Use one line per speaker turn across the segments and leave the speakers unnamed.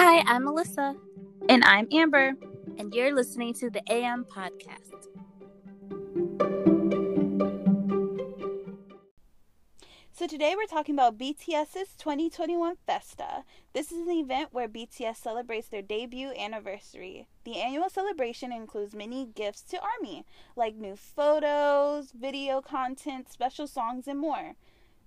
Hi, I'm Melissa.
And I'm Amber.
And you're listening to the AM Podcast.
So today we're talking about BTS's 2021 Festa. This is an event where BTS celebrates their debut anniversary. The annual celebration includes many gifts to ARMY, like new photos, video content, special songs, and more.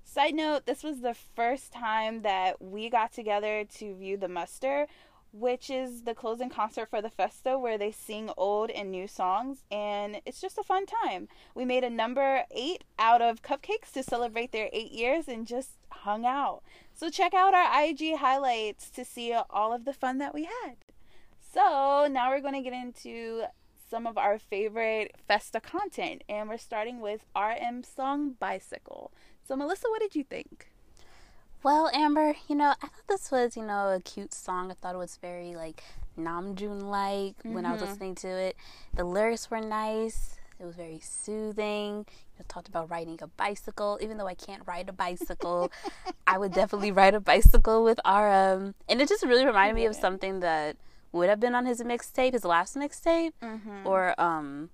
Side note, this was the first time that we got together to view the muster, which is the closing concert for the Festa where they sing old and new songs, and it's just a fun time. We made a number eight out of cupcakes to celebrate their eight years and just hung out. So check out our IG highlights to see all of the fun that we had. So now we're going to get into some of our favorite Festa content, and we're starting with RM song Bicycle. So, Melissa, what did you think?
Well, Amber, you know, I thought this was, you know, a cute song. I thought it was very like Namjoon like mm-hmm. when I was mm-hmm. listening to it. The lyrics were nice. It was very soothing. You talked about riding a bicycle. Even though I can't ride a bicycle, I would definitely ride a bicycle with RM. And it just really reminded me of something that would have been on his mixtape, his last mixtape, mm-hmm. or um,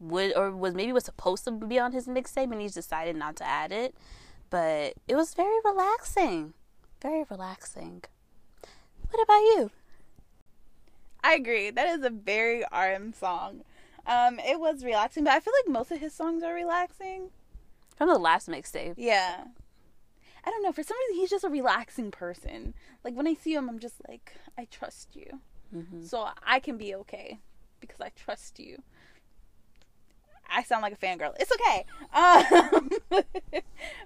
would or was maybe was supposed to be on his mixtape and he's decided not to add it. But it was very relaxing. Very relaxing. What about you?
I agree. That is a very RM song. Um, it was relaxing, but I feel like most of his songs are relaxing.
From the last mixtape.
Yeah. I don't know. For some reason, he's just a relaxing person. Like when I see him, I'm just like, I trust you, mm-hmm. so I can be okay because I trust you. I sound like a fangirl. It's okay. Um,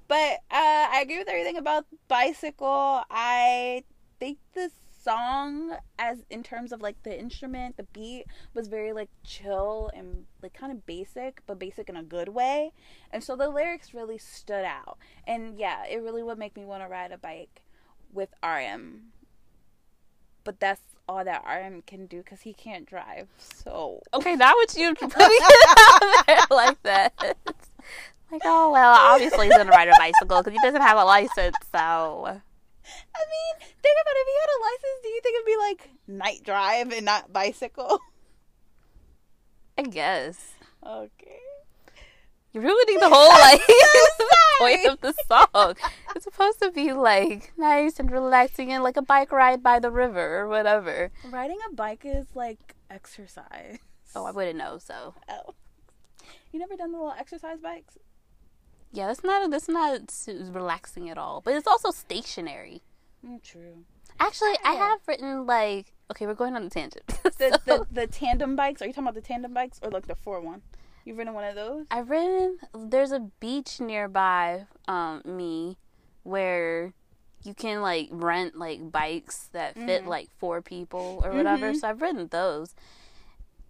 but uh, I agree with everything about Bicycle. I think the song, as in terms of like the instrument, the beat, was very like chill and like kind of basic, but basic in a good way. And so the lyrics really stood out. And yeah, it really would make me want to ride a bike with RM. But that's all that RM can do because he can't drive. So
okay, now what you putting it out there like that? Like, oh well, obviously he's gonna ride a bicycle because he doesn't have a license. So, I
mean, think about it. if he had a license. Do you think it'd be like night drive and not bicycle?
I guess.
Okay.
You're ruining the whole like point of the song. It's supposed to be like nice and relaxing and like a bike ride by the river or whatever.
Riding a bike is like exercise.
Oh, I wouldn't know. So.
Oh. You never done the little exercise bikes?
Yeah, that's not that's not relaxing at all. But it's also stationary.
Mm, true.
Actually, I have written like okay, we're going on a tangent.
the, so. the the tandem bikes. Are you talking about the tandem bikes or like the four one? You've ridden one of those?
I've ridden. There's a beach nearby um, me where you can like rent like bikes that fit mm-hmm. like four people or whatever. Mm-hmm. So I've ridden those.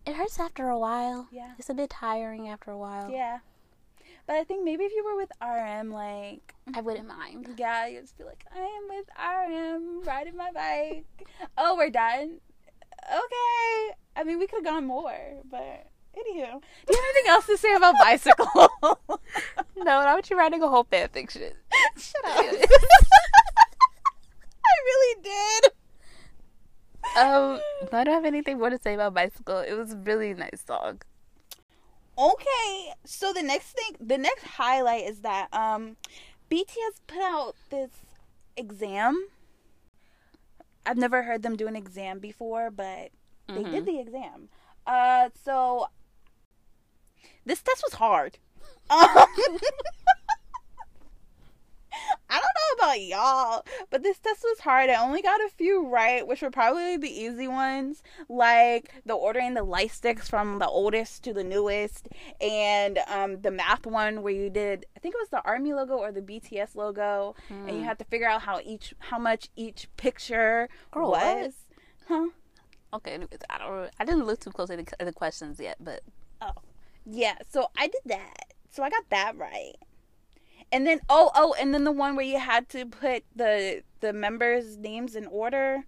It hurts after a while.
Yeah.
It's a bit tiring after a while.
Yeah. But I think maybe if you were with RM, like
I wouldn't mind.
Yeah, you'd just be like, I am with RM, riding my bike. oh, we're done. Okay. I mean, we could have gone more, but Anywho, do you have anything else to say about bicycle? no,
not want you writing a whole fan fiction.
Shut up. I really did.
Um, I don't have anything more to say about bicycle. It was a really nice song.
Okay, so the next thing, the next highlight is that um, BTS put out this exam. I've never heard them do an exam before, but they mm-hmm. did the exam. Uh, so this test was hard. Um, I don't know about y'all, but this test was hard. I only got a few right, which were probably the easy ones, like the ordering the light sticks from the oldest to the newest, and um, the math one where you did, I think it was the army logo or the BTS logo, hmm. and you hmm. had to figure out how each, how much each picture Girl, was.
What? Huh? Okay, anyways, I don't. I didn't look too closely at the, the questions yet, but
oh, yeah, so I did that. So I got that right. And then oh oh and then the one where you had to put the the members' names in order.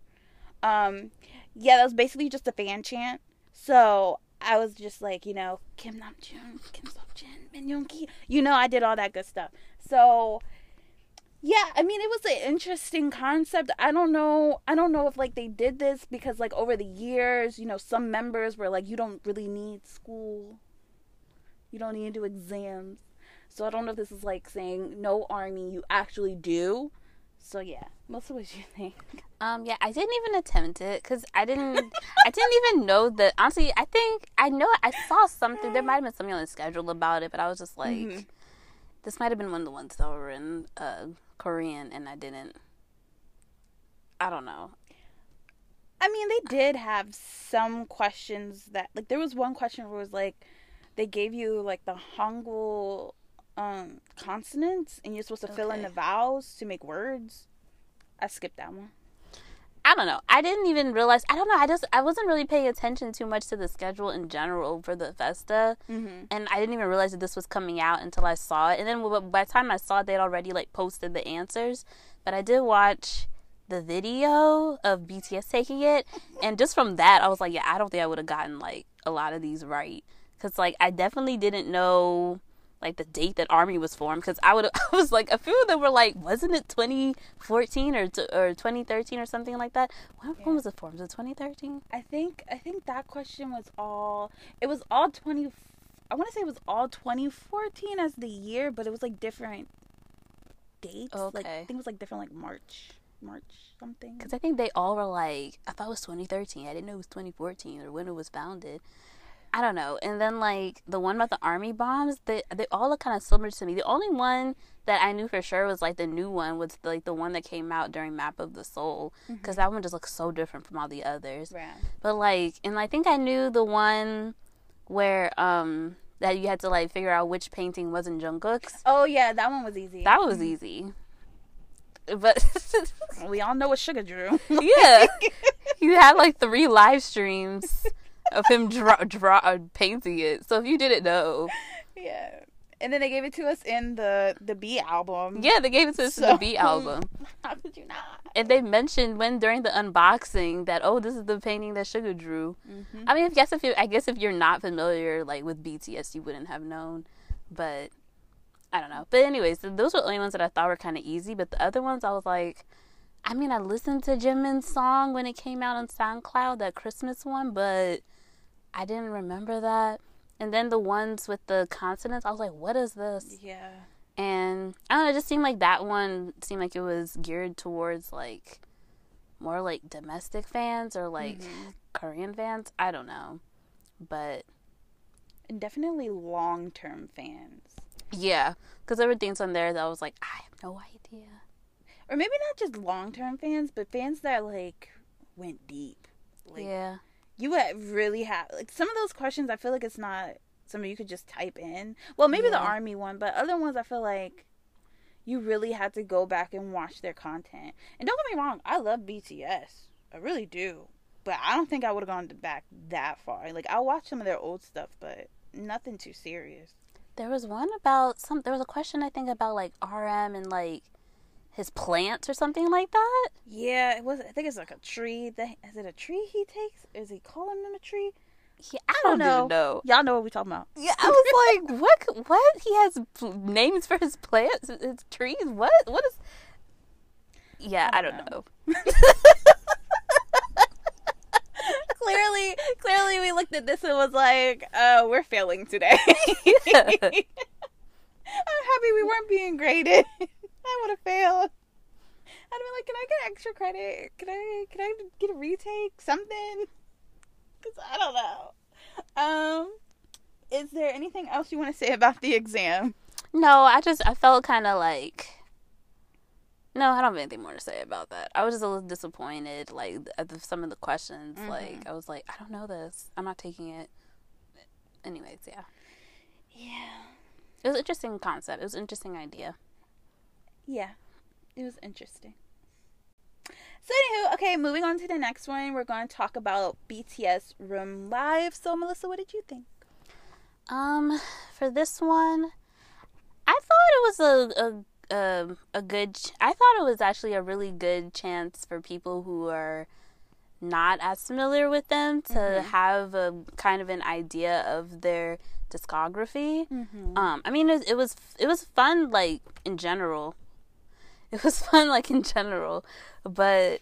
Um yeah, that was basically just a fan chant. So I was just like, you know, Kim Namjoon, Kim Seokjin, Min. You know, I did all that good stuff. So yeah, I mean, it was an interesting concept. I don't know. I don't know if like they did this because like over the years, you know, some members were like, you don't really need school. You don't need to do exams. So I don't know if this is like saying no army, you actually do. So yeah, Melissa, what do you think?
Um, yeah, I didn't even attempt it because I didn't. I didn't even know that. Honestly, I think I know. I saw something. There might have been something on the schedule about it, but I was just like, mm-hmm. this might have been one of the ones that were in uh, Korean, and I didn't. I don't know.
I mean, they did have some questions that, like, there was one question where it was like, they gave you like the Hangul um, consonants, and you're supposed to okay. fill in the vowels to make words. I skipped that one.
I don't know. I didn't even realize. I don't know. I just I wasn't really paying attention too much to the schedule in general for the Festa, mm-hmm. and I didn't even realize that this was coming out until I saw it. And then by the time I saw it, they'd already like posted the answers. But I did watch the video of BTS taking it, and just from that, I was like, yeah, I don't think I would have gotten like a lot of these right because like I definitely didn't know like the date that Army was formed because I would I was like a few of them were like wasn't it 2014 or or 2013 or something like that? When, yeah. when was it formed? Was it 2013
I think I think that question was all it was all 20 I want to say it was all 2014 as the year but it was like different dates. Okay. like I think it was like different like March March something.
Because I think they all were like I thought it was 2013 I didn't know it was 2014 or when it was founded I don't know. And then like the one about the army bombs, they they all look kind of similar to me. The only one that I knew for sure was like the new one was like the one that came out during Map of the Soul because mm-hmm. that one just looks so different from all the others. Right. But like, and I think I knew the one where um that you had to like figure out which painting wasn't Jungkook's.
Oh yeah, that one was easy.
That was mm-hmm. easy. But
we all know what Suga drew.
yeah. You had like three live streams of him draw, draw painting it. So if you didn't know,
yeah. And then they gave it to us in the the BE album.
Yeah, they gave it to us so, in the BE album.
How could you not?
And they mentioned when during the unboxing that oh, this is the painting that Suga drew. Mm-hmm. I mean, I guess if you, I guess if you're not familiar like with BTS, you wouldn't have known. But I don't know. But anyways, those were the only ones that I thought were kind of easy. But the other ones, I was like, I mean, I listened to Jimin's song when it came out on SoundCloud, that Christmas one, but I didn't remember that. And then the ones with the consonants, I was like, what is this?
Yeah.
And I don't know, it just seemed like that one seemed like it was geared towards like more like domestic fans or like mm-hmm. Korean fans. I don't know. But
definitely long term fans.
Yeah, because there were things on there that I was like, I have no idea.
Or maybe not just long term fans, but fans that like went deep.
Like, yeah
you would really have like some of those questions. I feel like it's not something you could just type in. Well, maybe yeah. the army one, but other ones I feel like you really had to go back and watch their content. And don't get me wrong, I love BTS. I really do. But I don't think I would have gone back that far. Like I watched some of their old stuff, but nothing too serious.
There was one about some. There was a question I think about like RM and like his plants or something like that.
Yeah, it was. I think it's like a tree. That is it a tree he takes? Is he calling them a tree?
Yeah, I don't, I don't know. know.
Y'all know what we're talking about?
Yeah, I was like, what? What? He has names for his plants, his trees. What? What is? Yeah, I don't, I don't know. know.
clearly, clearly, we looked at this and was like, "Oh, we're failing today." I'm happy we weren't being graded. I would have failed. I'd be like, can I get extra credit? Can I can I get a retake? Something? Because I don't know. Um, is there anything else you want to say about the exam?
No, I just I felt kind of like. No, I don't have anything more to say about that. I was just a little disappointed, like at the, some of the questions. Mm-hmm. Like I was like, I don't know this. I'm not taking it. Anyways, yeah.
Yeah.
It was an interesting concept. It was an interesting idea
yeah, it was interesting. So anywho, okay, moving on to the next one, we're going to talk about BTS Room Live. So Melissa, what did you think?
Um, for this one, I thought it was a a a, a good. I thought it was actually a really good chance for people who are not as familiar with them to mm-hmm. have a kind of an idea of their discography. Mm-hmm. Um, I mean, it, it was it was fun, like in general it was fun like in general, but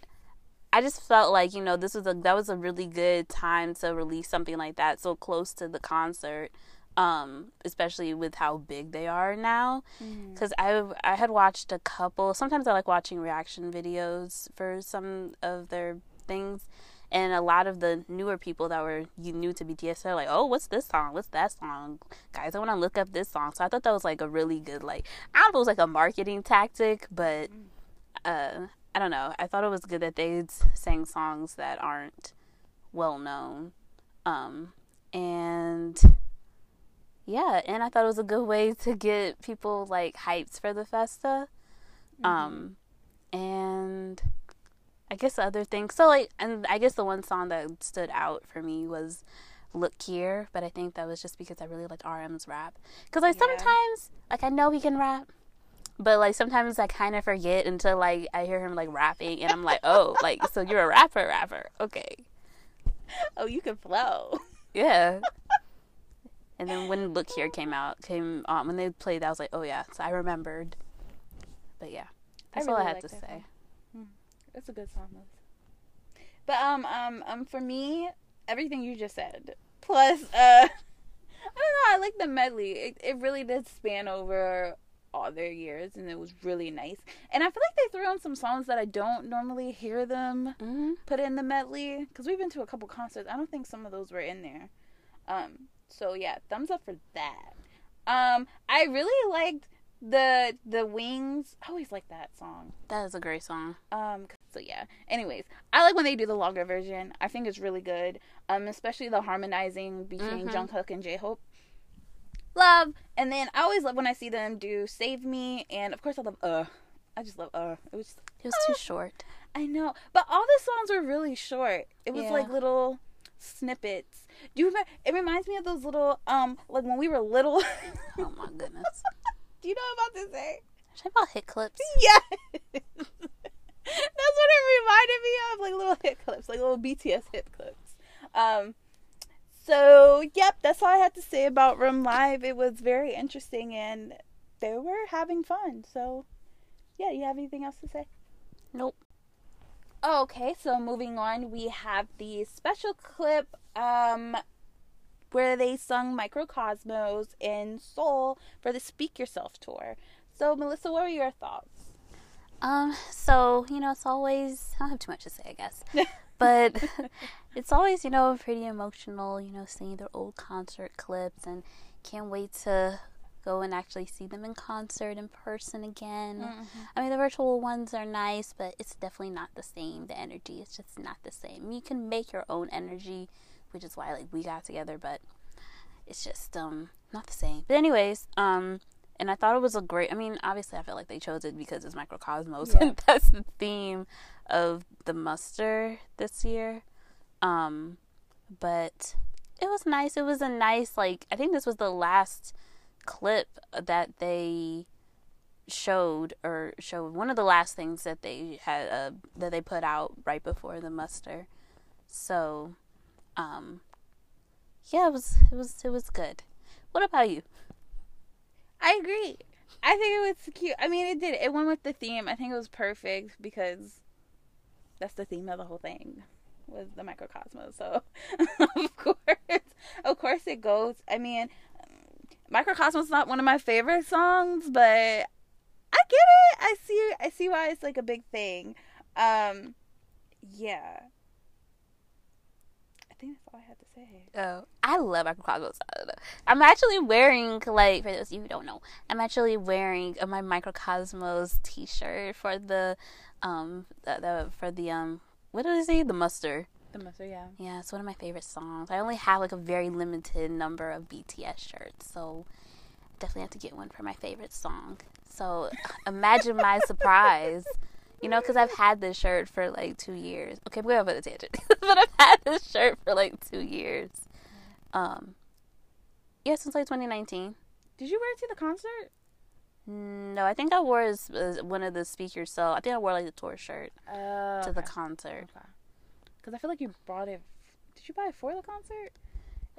I just felt like you know this was a that was a really good time to release something like that so close to the concert, um, especially with how big they are now. Because mm. I I had watched a couple. Sometimes I like watching reaction videos for some of their things, and a lot of the newer people that were new to BTS are like, "Oh, what's this song? What's that song, guys? I want to look up this song." So I thought that was like a really good like I don't know if it was like a marketing tactic, but mm. uh, I don't know. I thought it was good that they sang songs that aren't well known. Um, and yeah, and I thought it was a good way to get people like hyped for the festa. Mm-hmm. Um, and I guess the other things. So like, and I guess the one song that stood out for me was "Look Here," but I think that was just because I really like RM's rap. Because like yeah. sometimes, like I know he can rap, but like sometimes I kind of forget until like I hear him like rapping, and I'm like, oh, like so you're a rapper, rapper, okay.
Oh, you can flow.
Yeah. and then when Look Here came out, came on when they played, that, I was like, oh yeah, so I remembered. But yeah, that's I really all I had to say.
It's a good song. though. But um um um for me, everything you just said plus uh I don't know. I like the medley. It, it really did span over all their years and it was really nice. And I feel like they threw in some songs that I don't normally hear them mm-hmm. put in the medley because we've been to a couple concerts. I don't think some of those were in there. Um, so yeah, thumbs up for that. Um, I really liked the the wings. I always like that song.
That is a great song.
Um, so yeah. Anyways, I like when they do the longer version. I think it's really good. Um, especially the harmonizing between mm-hmm. Jungkook and J Hope love. And then I always love when I see them do Save Me, and of course I love Uh. I just love Uh. It was
it was uh, too short.
I know, but all the songs were really short. It was yeah. like little snippets. Do you remember? It reminds me of those little um like when we were little.
oh my goodness.
do you know about this? Eh?
Should about hit clips?
Yeah. It reminded me of, like little hit clips, like little BTS hit clips. Um, so, yep, that's all I had to say about Room Live. It was very interesting and they were having fun. So, yeah, you have anything else to say?
Nope.
Okay, so moving on, we have the special clip um, where they sung Mikrokosmos in Seoul for the Speak Yourself tour. So, Melissa, what were your thoughts?
Um, so, you know, it's always, I don't have too much to say, I guess. but it's always, you know, pretty emotional, you know, seeing their old concert clips and can't wait to go and actually see them in concert in person again. Mm-hmm. I mean, the virtual ones are nice, but it's definitely not the same. The energy is just not the same. You can make your own energy, which is why like we got together, but it's just um not the same. But anyways, um and I thought it was a great. I mean, obviously, I feel like they chose it because it's Mikrokosmos, yeah. and that's the theme of the muster this year. Um, but it was nice. It was a nice like. I think this was the last clip that they showed or showed one of the last things that they had uh, that they put out right before the muster. So, um, yeah, it was it was it was good. What about you?
I agree. I think it was cute. I mean, it did. It went with the theme. I think it was perfect because that's the theme of the whole thing was the Mikrokosmos. So, of course, of course, it goes. I mean, Mikrokosmos is not one of my favorite songs, but I get it. I see. I see why it's like a big thing. Um, yeah think that's all I had to say. Oh, I
love Mikrokosmos. I'm actually wearing, like, for those of you who don't know, I'm actually wearing my Mikrokosmos T-shirt for the, um, the, the for the um, what did I say? The muster.
The muster, yeah.
Yeah, it's one of my favorite songs. I only have like a very limited number of BTS shirts, so definitely have to get one for my favorite song. So imagine my surprise you know, because I've had this shirt for like two years. Okay, we're going a tangent, but I've had this shirt for like two years. Um, yeah, since like 2019.
Did you wear it to the concert?
No, I think I wore as, as one of the speakers. So I think I wore like the tour shirt
uh,
to okay. the concert.
Because okay. I feel like you bought it. Did you buy it for the concert?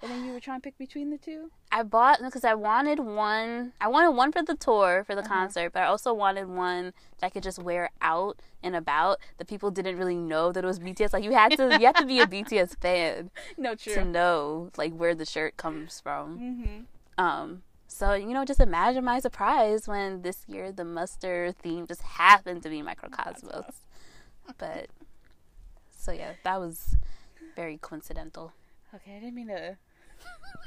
And then you were trying to pick between the two?
I bought because I wanted one. I wanted one for the tour for the
Uh-huh.
concert, but I also wanted one that I could just wear out and about. The people didn't really know that it was BTS. Like you had to, you have to be a BTS fan
No, true.
to know like where the shirt comes from.
Mm-hmm.
Um, so you know, just imagine my surprise when this year the muster theme just happened to be Mikrokosmos. But so yeah, that was very coincidental.
Okay, I didn't mean to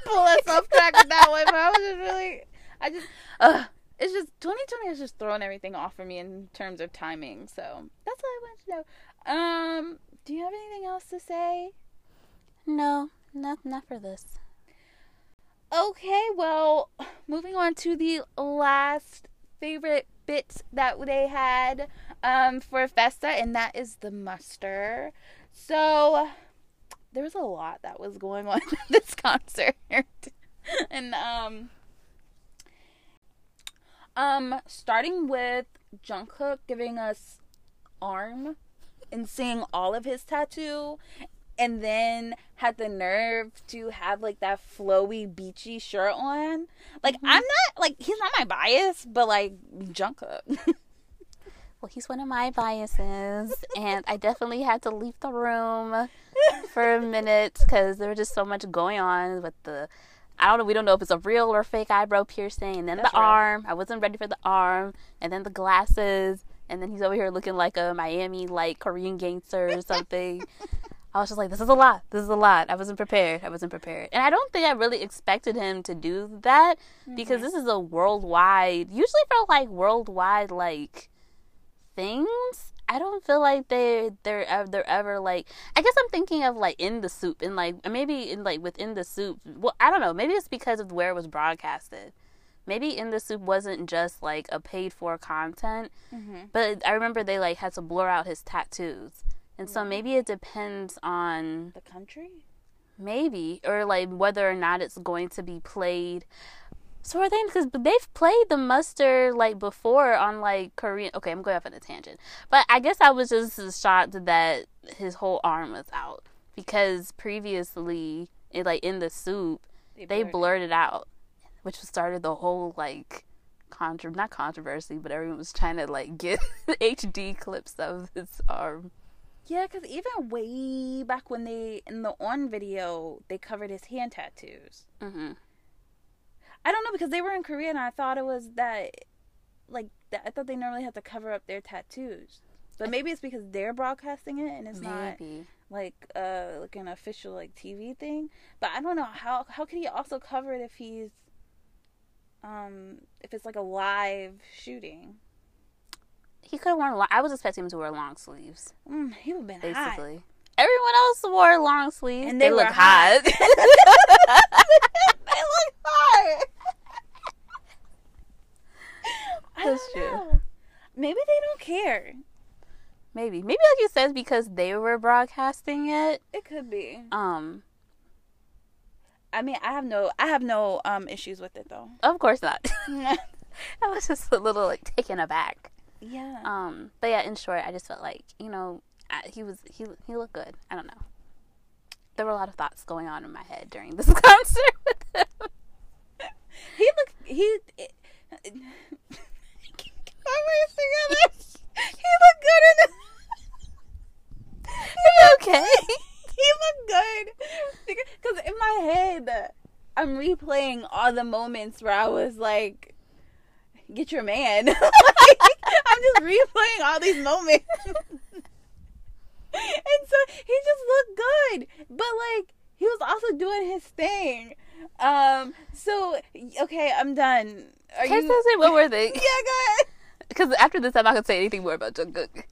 pull us off track with that one, but I was just really, I just, uh, it's just 2020 has just thrown everything off for me in terms of timing. So that's all I wanted to know. Um, do you have anything else to say?
No, not not for this.
Okay, well, moving on to the last favorite bit that they had um, for Festa, and that is the muster. So there was a lot that was going on at this concert, and um, um, starting with Jungkook giving us arm and seeing all of his tattoo and then had the nerve to have like that flowy beachy shirt on. Like I'm not like he's not my bias, but like Jungkook.
Well, he's one of my biases, and I definitely had to leave the room for a minute because there was just so much going on with the. I don't know. We don't know if it's a real or fake eyebrow piercing, and then
That's
the
real.
arm. I wasn't ready for the arm, and then the glasses, and then he's over here looking like a Miami like Korean gangster or something. I was just like, this is a lot. This is a lot. I wasn't prepared. I wasn't prepared. And I don't think I really expected him to do that because mm-hmm. this is a worldwide, usually for like worldwide like things. I don't feel like they they're they're ever like. I guess I'm thinking of like in the SOOP and like maybe in like within the SOOP. Well, I don't know. Maybe it's because of where it was broadcasted. Maybe in the SOOP wasn't just like a paid for content, mm-hmm. but I remember they like had to blur out his tattoos, and so maybe it depends on
the country?
maybe or like whether or not it's going to be played so are they because they've played the muster like before on like korean okay i'm going off on a tangent but i guess i was just shocked that his whole arm was out because previously it, like in the SOOP they
blurred it.
blurred it out which started the whole like contro not controversy but everyone was trying to like get hd clips of his arm
Yeah, because even way back when they in the on video they covered his hand tattoos.
hmm
I don't know because they were in Korea and I thought it was that like that, I thought they normally had to cover up their tattoos. But maybe it's because they're broadcasting it and it's not like uh like an official like TV thing. But I don't know how how can he also cover it if he's um if it's like a live shooting.
he could have worn. Long, I was expecting him to wear long sleeves.
Mm, he would have been hot.
basically. Everyone else wore long sleeves,
And they were
look
hot.
hot.
they look hot. I
That's true.
know. Maybe they don't care.
maybe, maybe like you said, because they were broadcasting it.
It could be.
Um,
I mean, I have no, I have no um issues with it though.
of course not. I was just a little like taken aback.
yeah.
Um, but yeah, in short, I just felt like you know I, he was he he looked good. I don't know. There were a lot of thoughts going on in my head during this concert with him.
He looked. He. Words together. He looked good in the.
You okay?
he looked good because in my head i'm replaying all the moments where i was like get your man Like, i'm just replaying all these moments and so he just looked good but like he was also doing his thing um so okay i'm done are
Can I
you
still say what were they?
yeah go ahead
because after this, I'm not gonna say anything more about Jungkook.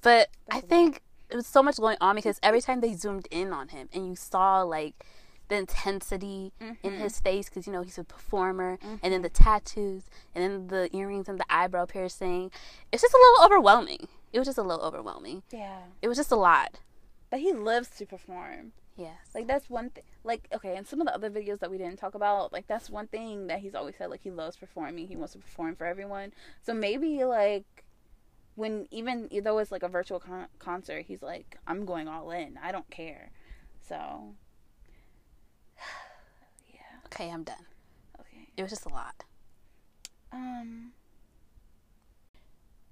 But I think it was so much going on because every time they zoomed in on him and you saw like the intensity in his face because you know he's a performer, and then the tattoos, and then the earrings and the eyebrow piercing, it's just a little overwhelming. It was just a little overwhelming.
yeah
It was just a lot.
but he lives to perform
Yes.
Like that's one thing. Like okay, and some of the other videos that we didn't talk about, like that's one thing that he's always said. Like he loves performing. He wants to perform for everyone. So maybe like when even though it's like a virtual con- concert, he's like, I'm going all in. I don't care. So yeah.
Okay, I'm done.
Okay.
It was just a lot.
Um.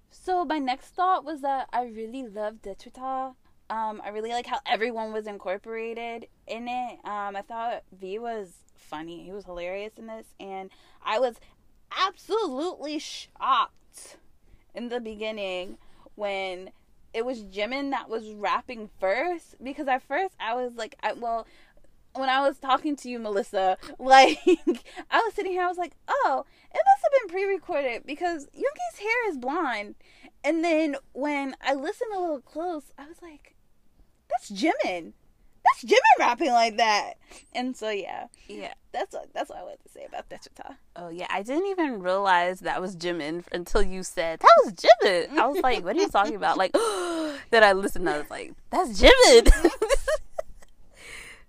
So my next thought was that I really loved Daechwita. Um, I really like how everyone was incorporated in it. Um, I thought V was funny. He was hilarious in this, and I was absolutely shocked in the beginning when it was Jimin that was rapping first because at first I was like, I, well, when I was talking to you, Melissa, like I was sitting here, I was like, oh, it must have been pre-recorded because Yoongi's hair is blonde. And then when I listened a little close, I was like, that's Jimin. That's Jimin rapping like that. And so yeah,
Yeah.
that's what that's what I wanted to say about Daechwita.
Oh yeah, I didn't even realize that was Jimin until you said that was Jimin. I was like, "What are you talking about?" Like, then I listened. And I was like, "That's Jimin."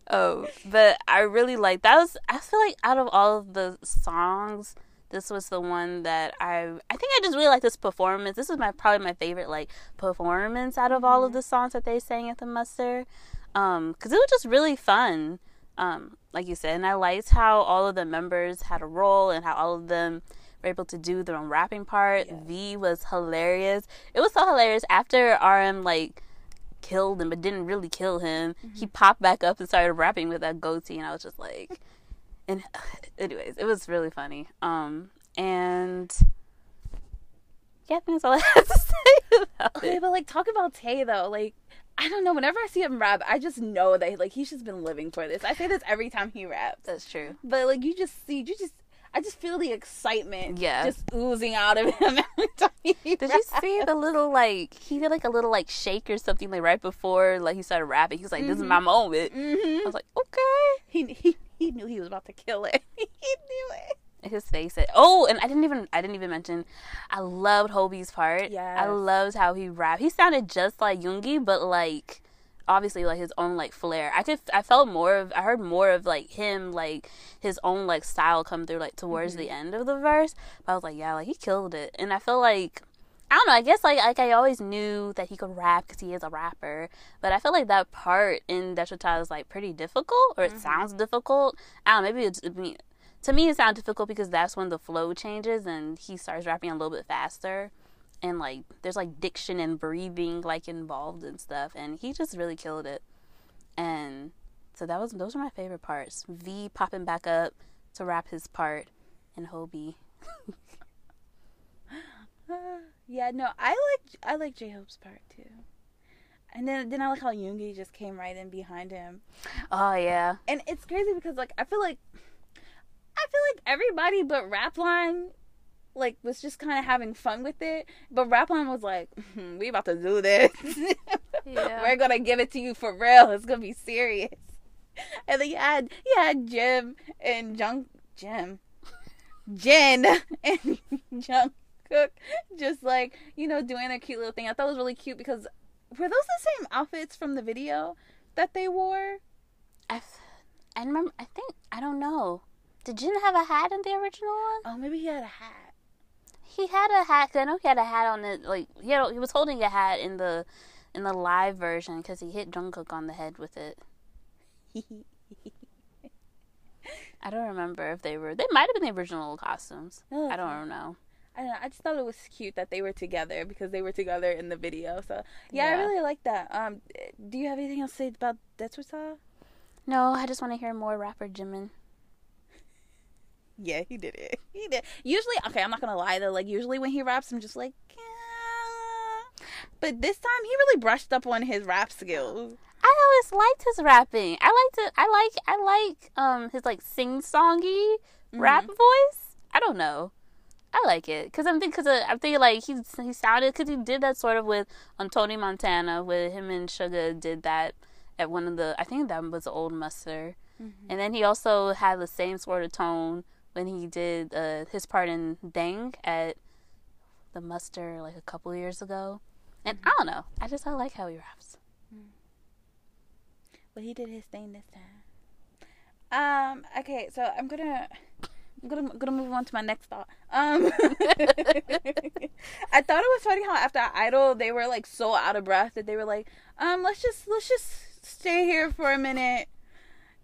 oh, but I really like that was. I feel like out of all of the songs, this was the one that I. I think I just really like this performance. This is my probably my favorite like performance out of all of the songs that they sang at the muster, um, because it was just really fun um, like you said, and I liked how all of the members had a role and how all of them were able to do their own rapping part. V was hilarious. It was so hilarious after RM like killed him, but didn't really kill him. He popped back up and started rapping with that goatee, and I was just like, and anyways, it was really funny. Um, and yeah, that's all I have to say about
Okay,
it.
but like talk about Tae though, like I don't know. Whenever I see him rap, I just know that like he's just been living for this. I say this every time he raps,
That's true.
but like you just see, you just I just feel the excitement,
Yeah.
just oozing out of him every time. He
Did you
raps.
see the little like he did like a little like shake or something like right before like he started rapping? He was like, "This is my moment." I
Mhm.
was like, "Okay."
He he he knew he was about to kill it. he knew it.
His face. Said, oh, and I didn't even I didn't even mention. I loved Hobi's part. Yeah,
I
loved how he rapped. He sounded just like Yoongi, but like obviously like his own like flair. I could I felt more of I heard more of like him like his own like style come through like towards mm-hmm. the end of the verse. But I was like, yeah, like he killed it, and I feel like. I don't know. I guess like like I always knew that he could rap because he is a rapper, but I feel like that part in Daechwita is like pretty difficult, or it mm-hmm. sounds difficult. I don't know. Maybe it's I mean, to me it sounds difficult because that's when the flow changes and he starts rapping a little bit faster, and like there's like diction and breathing like involved and stuff, and he just really killed it. And so that was those are my favorite parts. V popping back up to rap his part, and Hobi.
yeah, no, I like I like J Hope's part too. And then then I like how Yoongi just came right in behind him.
Oh yeah.
And it's crazy because like I feel like I feel like everybody but Rapline like was just kind of having fun with it, but Rapline was like, "Hmm, "We about to do this.
Yeah.
We're gonna give it to you for real. It's gonna be serious." And then you had you had Jim and Jung Jim, Jin and Jungkook just like you know doing their cute little thing. I thought it was really cute because were those the same outfits from the video that they wore?
I, I remember. I think I don't know. Did Jin have a hat in the original one?
Oh, maybe he had a hat.
He had a hat. 'cause I know he had a hat on it. Like he had, he was holding a hat in the in the live version because he hit Jungkook on the head with it. I don't remember if they were. They might have been the original costumes.
No,
I don't know.
I don't know. I just thought it was cute that they were together because they were together in the video. So yeah, I really like that. Um, do you have anything else to say about Daechwita?
No, I just want to hear more rapper Jimin.
Yeah, he did it. He did. Usually, okay, I'm not gonna lie though. Like usually when he raps, I'm just like, "Yeah." but this time he really brushed up on his rap skills.
I always liked his rapping. I liked it. I like. I like um his like sing songy rap voice. I don't know. I like it because I'm thinking because uh, I'm thinking like he he sounded because he did that sort of with on Tony Montana with him and Suga did that at one of the I think that was the old Muster, mm-hmm. and then he also had the same sort of tone when he did uh, his part in Ddaeng at the Muster like a couple years ago, and mm-hmm. I don't know. I just I like how he raps. Mm.
But he did his thing this time. Um. Okay. So I'm gonna. I'm gonna gonna move on to my next thought. Um, I thought it was funny how after Idol they were like so out of breath that they were like, um, let's just let's just stay here for a minute.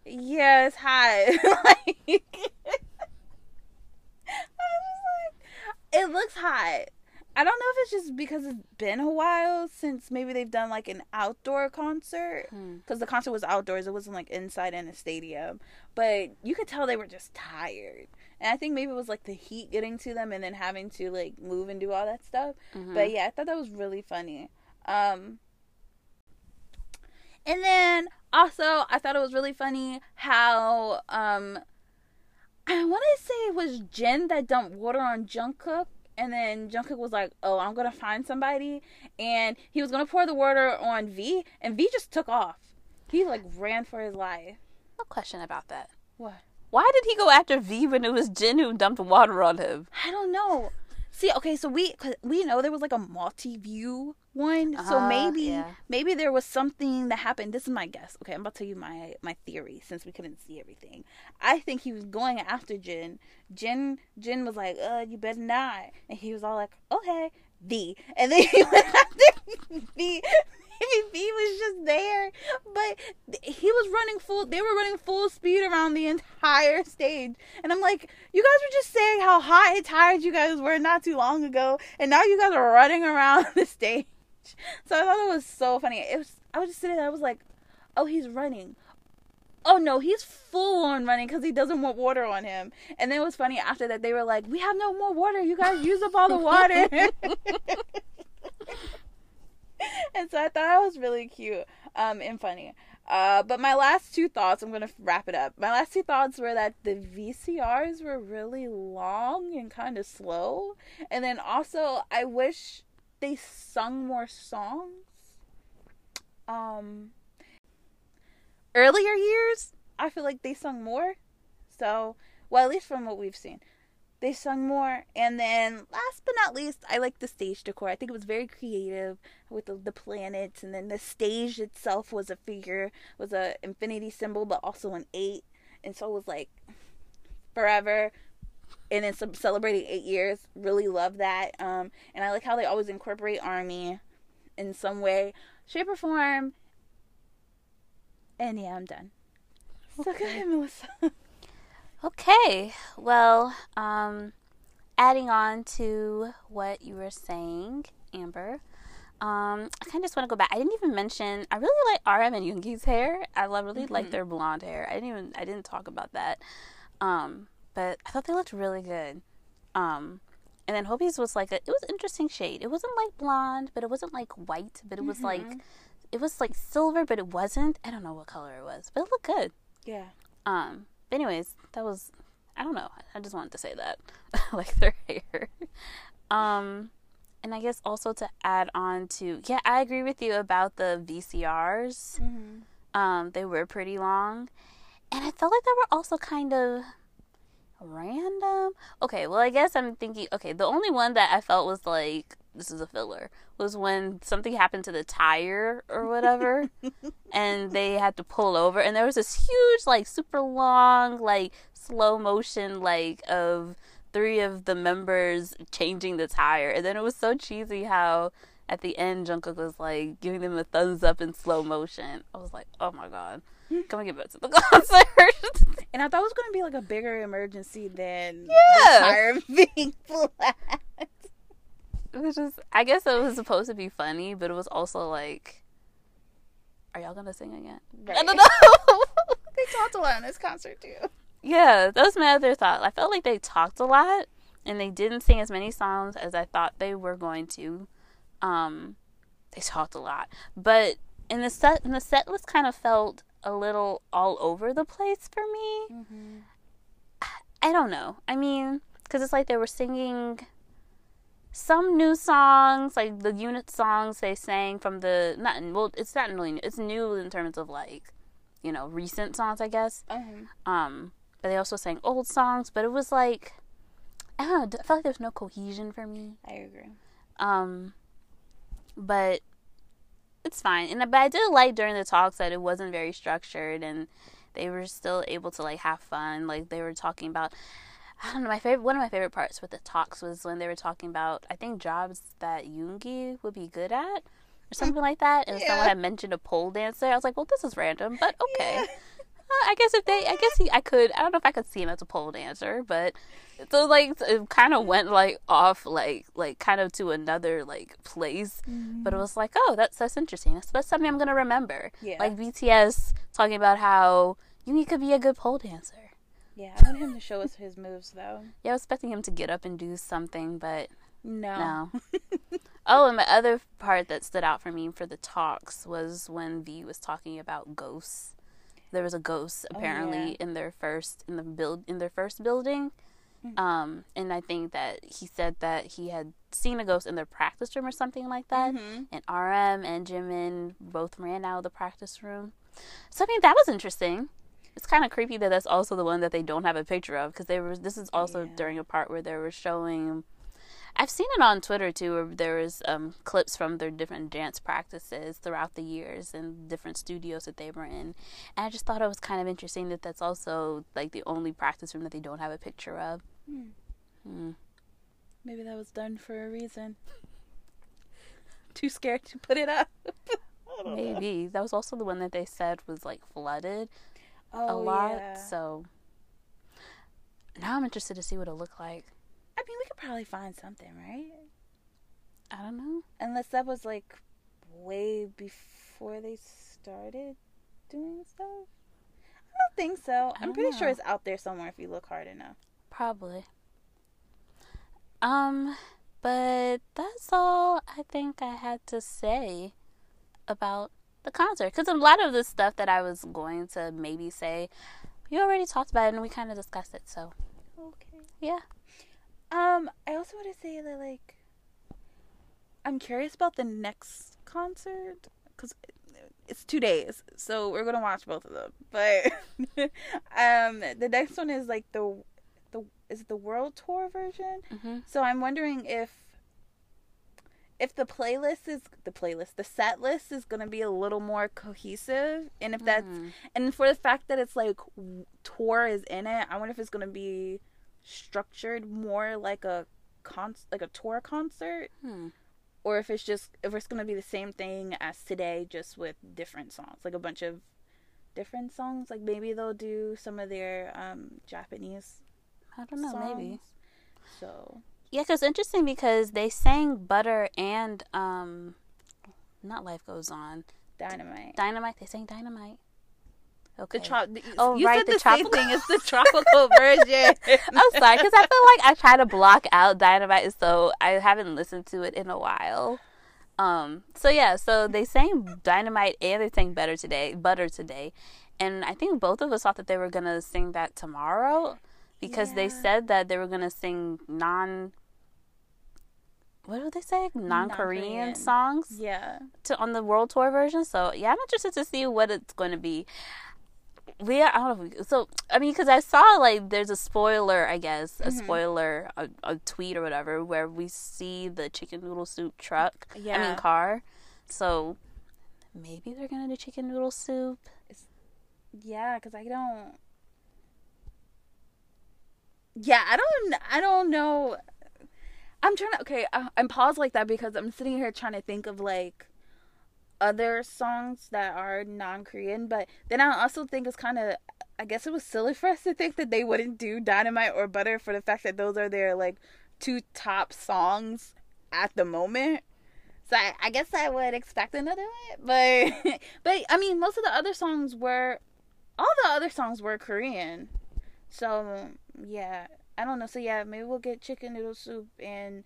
Yeah, it's hot. like, like, it looks hot. I don't know if it's just because it's been a while since maybe they've done like an outdoor concert because hmm. the concert was outdoors. It wasn't like inside in a stadium, but you could tell they were just tired. And I think maybe it was like the heat getting to them and then having to like move and do all that stuff. Mm-hmm. But yeah, I thought that was really funny. Um, and then also, I thought it was really funny how um, I want to say it was Jin that dumped water on Jungkook and then Jungkook was like, "Oh, I'm gonna find somebody," and he was gonna pour the water on V, and V just took off. He like ran for his life.
No question about that.
What?
Why did he go after V when it was Jin who dumped water on him?
I don't know. See, okay, so we cause we know there was like a multi-view one, uh, so maybe yeah. maybe there was something that happened. This is my guess. Okay, I'm about to tell you my my theory since we couldn't see everything. I think he was going after Jin. Jin Jin was like, "Uh, you better not," and he was all like, "Okay." V, and then he went after V Maybe V was just there, but he was running full. They were running full speed around the entire stage, and I'm like, you guys were just saying how hot and tired you guys were not too long ago, and now you guys are running around the stage. So I thought it was so funny. It was. I was just sitting there. I was like, oh, he's running. Oh no, he's full on running because he doesn't want water on him. And then it was funny after that they were like, "We have no more water. You guys use up all the water." and so I thought that was really cute um, and funny. Uh, but my last two thoughts, I'm gonna wrap it up. My last two thoughts were that the VCRs were really long and kind of slow, and then also I wish they sung more songs. Um, earlier years, I feel like they sung more. So, well, at least from what we've seen they sung more. And then last but not least, I like the stage decor. I think it was very creative with the, the planets and then the stage itself was a figure, was a infinity symbol, but also an eight. And so it was like forever. And then some celebrating eight years. Really love that. Um, and I like how they always incorporate army in some way, shape, or form. And yeah, I'm done. Okay. So go ahead, Melissa.
Okay, well, um, adding on to what you were saying, Amber, um, I kind of just want to go back. I didn't even mention. I really like RM and Yoongi's hair. I really mm-hmm. like their blonde hair. I didn't even. I didn't talk about that. Um, but I thought they looked really good. Um, and then Hobi's was like a. It was interesting shade. It wasn't like blonde, but it wasn't like white. But it was mm-hmm. like, it was like silver, but it wasn't. I don't know what color it was, but it looked good.
Yeah.
Um, anyways, that was I don't know. I just wanted to say that. like their hair. Um and I guess also to add on to yeah, I agree with you about the VCRs. Mm-hmm. Um, they were pretty long. And I felt like they were also kind of random. Okay, well I guess I'm thinking okay, the only one that I felt was like this is a filler was when something happened to the tire or whatever and they had to pull over and there was this huge like super long like slow motion like of three of the members changing the tire and then it was so cheesy how at the end Jungkook was like giving them a thumbs up in slow motion. I was like, "Oh my god." Can we get back to the concert?
and I thought it was going to be like a bigger emergency than
yeah.
the tire being flat
it was just I guess it was supposed to be funny, but it was also like Are y'all gonna sing again? Right. I don't know.
they talked a lot in this concert too.
Yeah, that was my other thought. I felt like they talked a lot and they didn't sing as many songs as I thought they were going to. Um they talked a lot. But in the set in the set list kind of felt a little all over the place for me. Mm-hmm. I, I don't know. I mean, because it's like they were singing some new songs, like the unit songs they sang from the not well, it's not really new. It's new in terms of like, you know, recent songs, I guess. Uh-huh. Um, but they also sang old songs. But it was like, I don't know. I felt like there was no cohesion for me.
I agree.
Um, but it's fine. And but I did like during the talks that it wasn't very structured and they were still able to like have fun. Like they were talking about I don't know. My favorite, one of my favorite parts with the talks was when they were talking about, I think, jobs that Yoongi would be good at, or something like that. And yeah. someone had mentioned a pole dancer. I was like, well, this is random, but okay. Yeah. I guess if they, I guess he, I could. I don't know if I could see him as a pole dancer, but so like it kind of went like off, like like kind of to another like place. Mm-hmm. But it was like, oh, that's that's interesting. That's, that's something I'm gonna remember. Yeah. Like BTS talking about how you could be a good pole dancer.
Yeah, I want him to show us his moves though.
Yeah, I was expecting him to get up and do something, but no. No. oh, and the other part that stood out for me for the talks was when V was talking about ghosts. There was a ghost apparently oh, yeah. in their first in the build in their first building. Mm-hmm. Um, and I think that he said that he had seen a ghost in their practice room or something like that. Mm-hmm. And RM and Jimin both ran out of the practice room. So I mean that was interesting. It's kind of creepy that that's also the one that they don't have a picture of because they were. This is also yeah. during a part where they were showing I've seen it on Twitter too, where there was um, clips from their different dance practices throughout the years and different studios that they were in. And I just thought it was kind of interesting that that's also like the only practice room that they don't have a picture of. Hmm.
Hmm. Maybe that was done for a reason. Too scared to put it up.
Maybe know. that was also the one that they said was like flooded oh, a lot. Yeah. So now I'm interested to see what it looked like.
I mean, we could probably find something, right?
I don't know.
Unless that was like way before they started doing stuff. I don't think so. I'm pretty know. sure it's out there somewhere if you look hard enough.
Probably. Um, but that's all I think I had to say about the concert. Because a lot of the stuff that I was going to maybe say, you already talked about it and we kind of discussed it. So, okay. Yeah.
Um, I also want to say that like I'm curious about the next concert because it's two days, so we're gonna watch both of them. But um, the next one is like the the is it the world tour version? Mm-hmm. So I'm wondering if if the playlist is the playlist, the set list is gonna be a little more cohesive, and if that's mm. and for the fact that it's like tour is in it, I wonder if it's gonna be structured more like a con like a tour concert hmm. or if it's just if it's gonna be the same thing as today just with different songs like a bunch of different songs like maybe they'll do some of their um japanese
i don't know songs. maybe
so
yeah because interesting because they sang butter and um not life goes on
dynamite
dynamite they sang dynamite
Okay. The tro- oh, you right, said the, the tropical. same thing. It's the tropical version.
I'm sorry, because I feel like I try to block out Dynamite, so I haven't listened to it in a while. Um. So yeah. So they sang Dynamite and they sang Better today, Butter today, and I think both of us thought that they were gonna sing that tomorrow because yeah. they said that they were gonna sing non what do they say? Non Korean songs.
Yeah.
To on the world tour version. So yeah, I'm interested to see what it's going to be we are, I don't know. So I mean, because I saw like there's a spoiler, I guess, a mm-hmm. spoiler, a, a, tweet or whatever, where we see the chicken noodle soup truck. Yeah. I mean car. So maybe they're gonna do chicken noodle soup. It's,
yeah, because I don't. Yeah, I don't. I don't know. I'm trying to. Okay, uh, I, I'm paused like that because I'm sitting here trying to think of like other songs that are non-Korean, but then I also think it's kind of I guess it was silly for us to think that they wouldn't do Dynamite or Butter for the fact that those are their like two top songs at the moment. So I, I guess I would expect do it, but but I mean most of the other songs were all the other songs were Korean. So yeah, I don't know. So yeah, maybe we'll get chicken noodle soup and.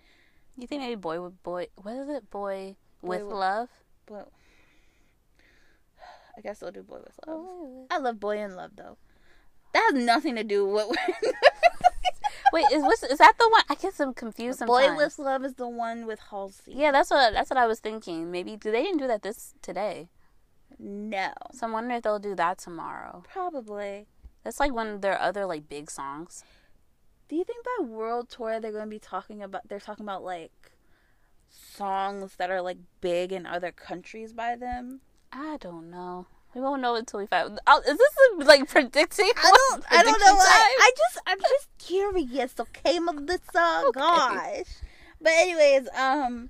You think maybe boy with boy? What is it? Boy, boy with, with love.
But I guess I'll do Boy with Love. Oh. I love Boy in Love though. That has nothing to do with what.
Wait, is what's, is that the one? I guess I'm confused.
Sometimes. Boy with Love is the one with Halsey.
Yeah, that's what that's what I was thinking. Maybe do they didn't do that this today?
No.
So I'm wondering if they'll do that tomorrow.
Probably.
That's like one of their other like big songs.
Do you think by world tour they're going to be talking about? They're talking about like songs that are like big in other countries by them.
I don't know. We won't know until we find. Oh, is this like predicting?
I don't. I don't know. I, I just. I'm just curious. Okay, Melissa. Okay. Gosh. But anyways, um.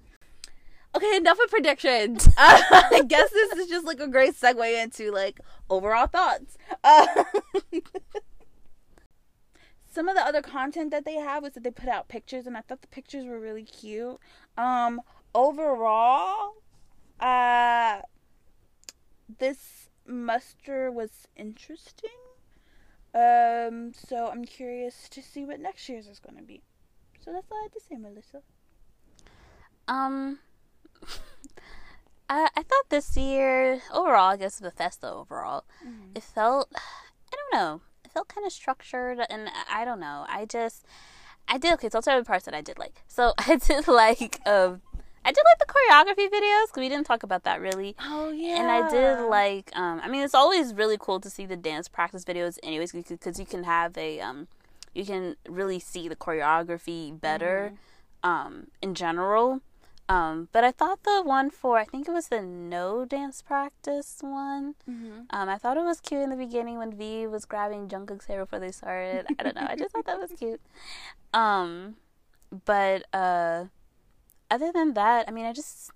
Okay, enough of predictions. Uh, I guess this is just like a great segue into like overall thoughts. Uh, some of the other content that they have was that they put out pictures, and I thought the pictures were really cute. Um, overall, uh, this muster was interesting. Um, so I'm curious to see what next year's is going to be. So that's all I had to say, Melissa.
Um, I I thought this year overall, I guess the festa overall,
Mm-hmm.
it felt I don't know, kind of structured, and I don't know. I just I did okay. So I'll tell you the parts that I did like. So I did like um. I did like the choreography videos because we didn't talk about that really.
Oh yeah.
And I did like, um, I mean, it's always really cool to see the dance practice videos, anyways, because you can have a, um, you can really see the choreography better, um, in general. Um, but I thought the one for, I think it was the no dance practice one.
Mhm.
Um, I thought it was cute in the beginning when V was grabbing Jungkook's hair before they started. I don't know. I just thought that was cute. Um, but uh, other than that, I mean, I just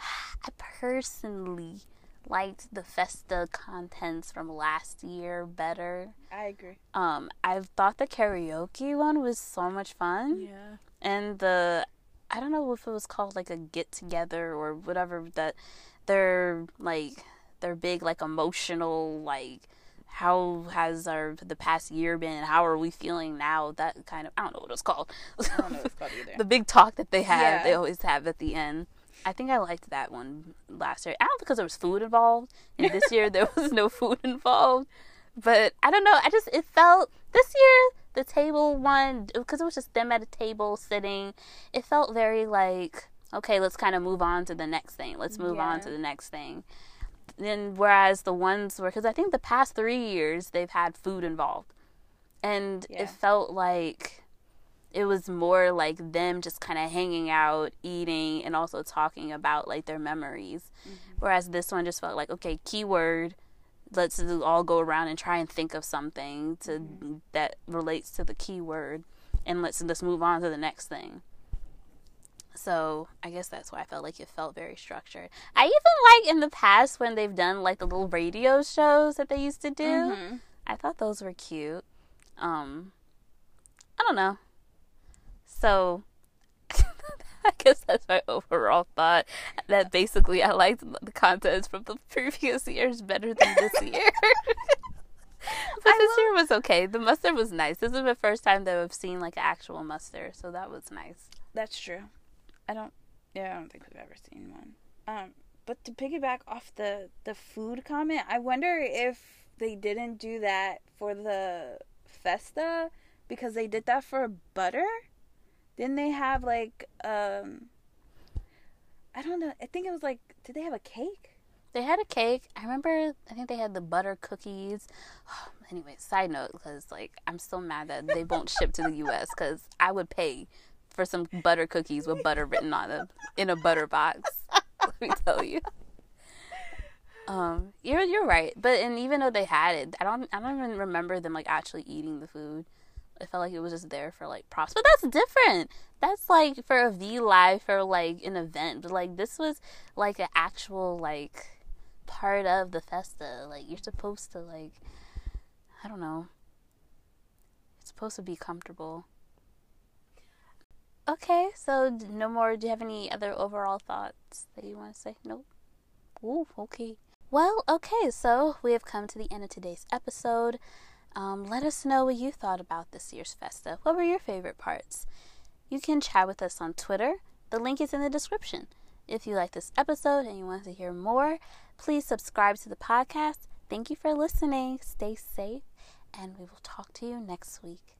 I personally liked the Festa contents from last year better.
I agree.
Um, I thought the karaoke one was so much fun,
Yeah.
and the I don't know if it was called like a get together or whatever that they're like they're big like emotional like how has our the past year been? How are we feeling now? That kind of i don't know what it's called.
I don't know what it's called either.
the big talk that they have
Yeah.
they always have at the end. I think i liked that one last year. I don't because there was food involved. And this year there was no food involved. But i don't know i just it felt this year the table one because it was just them at a table sitting. It felt very like okay let's kind of move on to the next thing. Let's move on to the next thing. Then whereas the ones were because i think the past three years they've had food involved. And
Yeah.
it felt like it was more like them just kind of hanging out eating and also talking about like their memories. Mm-hmm. Whereas this one just felt like okay keyword let's all go around and try and think of something to that relates to the keyword and let's let's move on to the next thing so I guess that's why I felt like it felt very structured. I even like in the past when they've done like the little radio shows that they used to do.
Mhm.
I thought those were cute. Um, I don't know. So I guess that's my overall thought. That basically I liked the contents from the previous years better than this year. but this year was okay. The muster was nice. This is the first time that I've seen like actual muster, so that was nice.
That's true. I don't. Yeah, I don't think we've ever seen one. Um, but to piggyback off the the food comment, I wonder if they didn't do that for the festa because they did that for butter. Didn't they have like um? I don't know. I think it was like. Did they have a cake?
They had a cake. I remember. I think they had the butter cookies. anyway, side note, because like I'm still mad that they won't ship to the U.S. Because I would pay for some butter cookies with butter written on them in a butter box. Let me tell you. Um, you're you're right, but and even though they had it, I don't I don't even remember them like actually eating the food. I felt like it was just there for like props, but that's different. That's like for a V live for like an event, but like this was like an actual like part of the festa. Like you're supposed to like I don't know. It's supposed to be comfortable. Okay, so no more. Do you have any other overall thoughts that you want to say? Nope. Ooh, okay. Well, okay, so we have come to the end of today's episode. Um, let us know what you thought about this year's Festa. What were your favorite parts? You can chat with us on Twitter. The link is in the description. If you like this episode and you want to hear more, please subscribe to the podcast. Thank you for listening. Stay safe, and we will talk to you next week.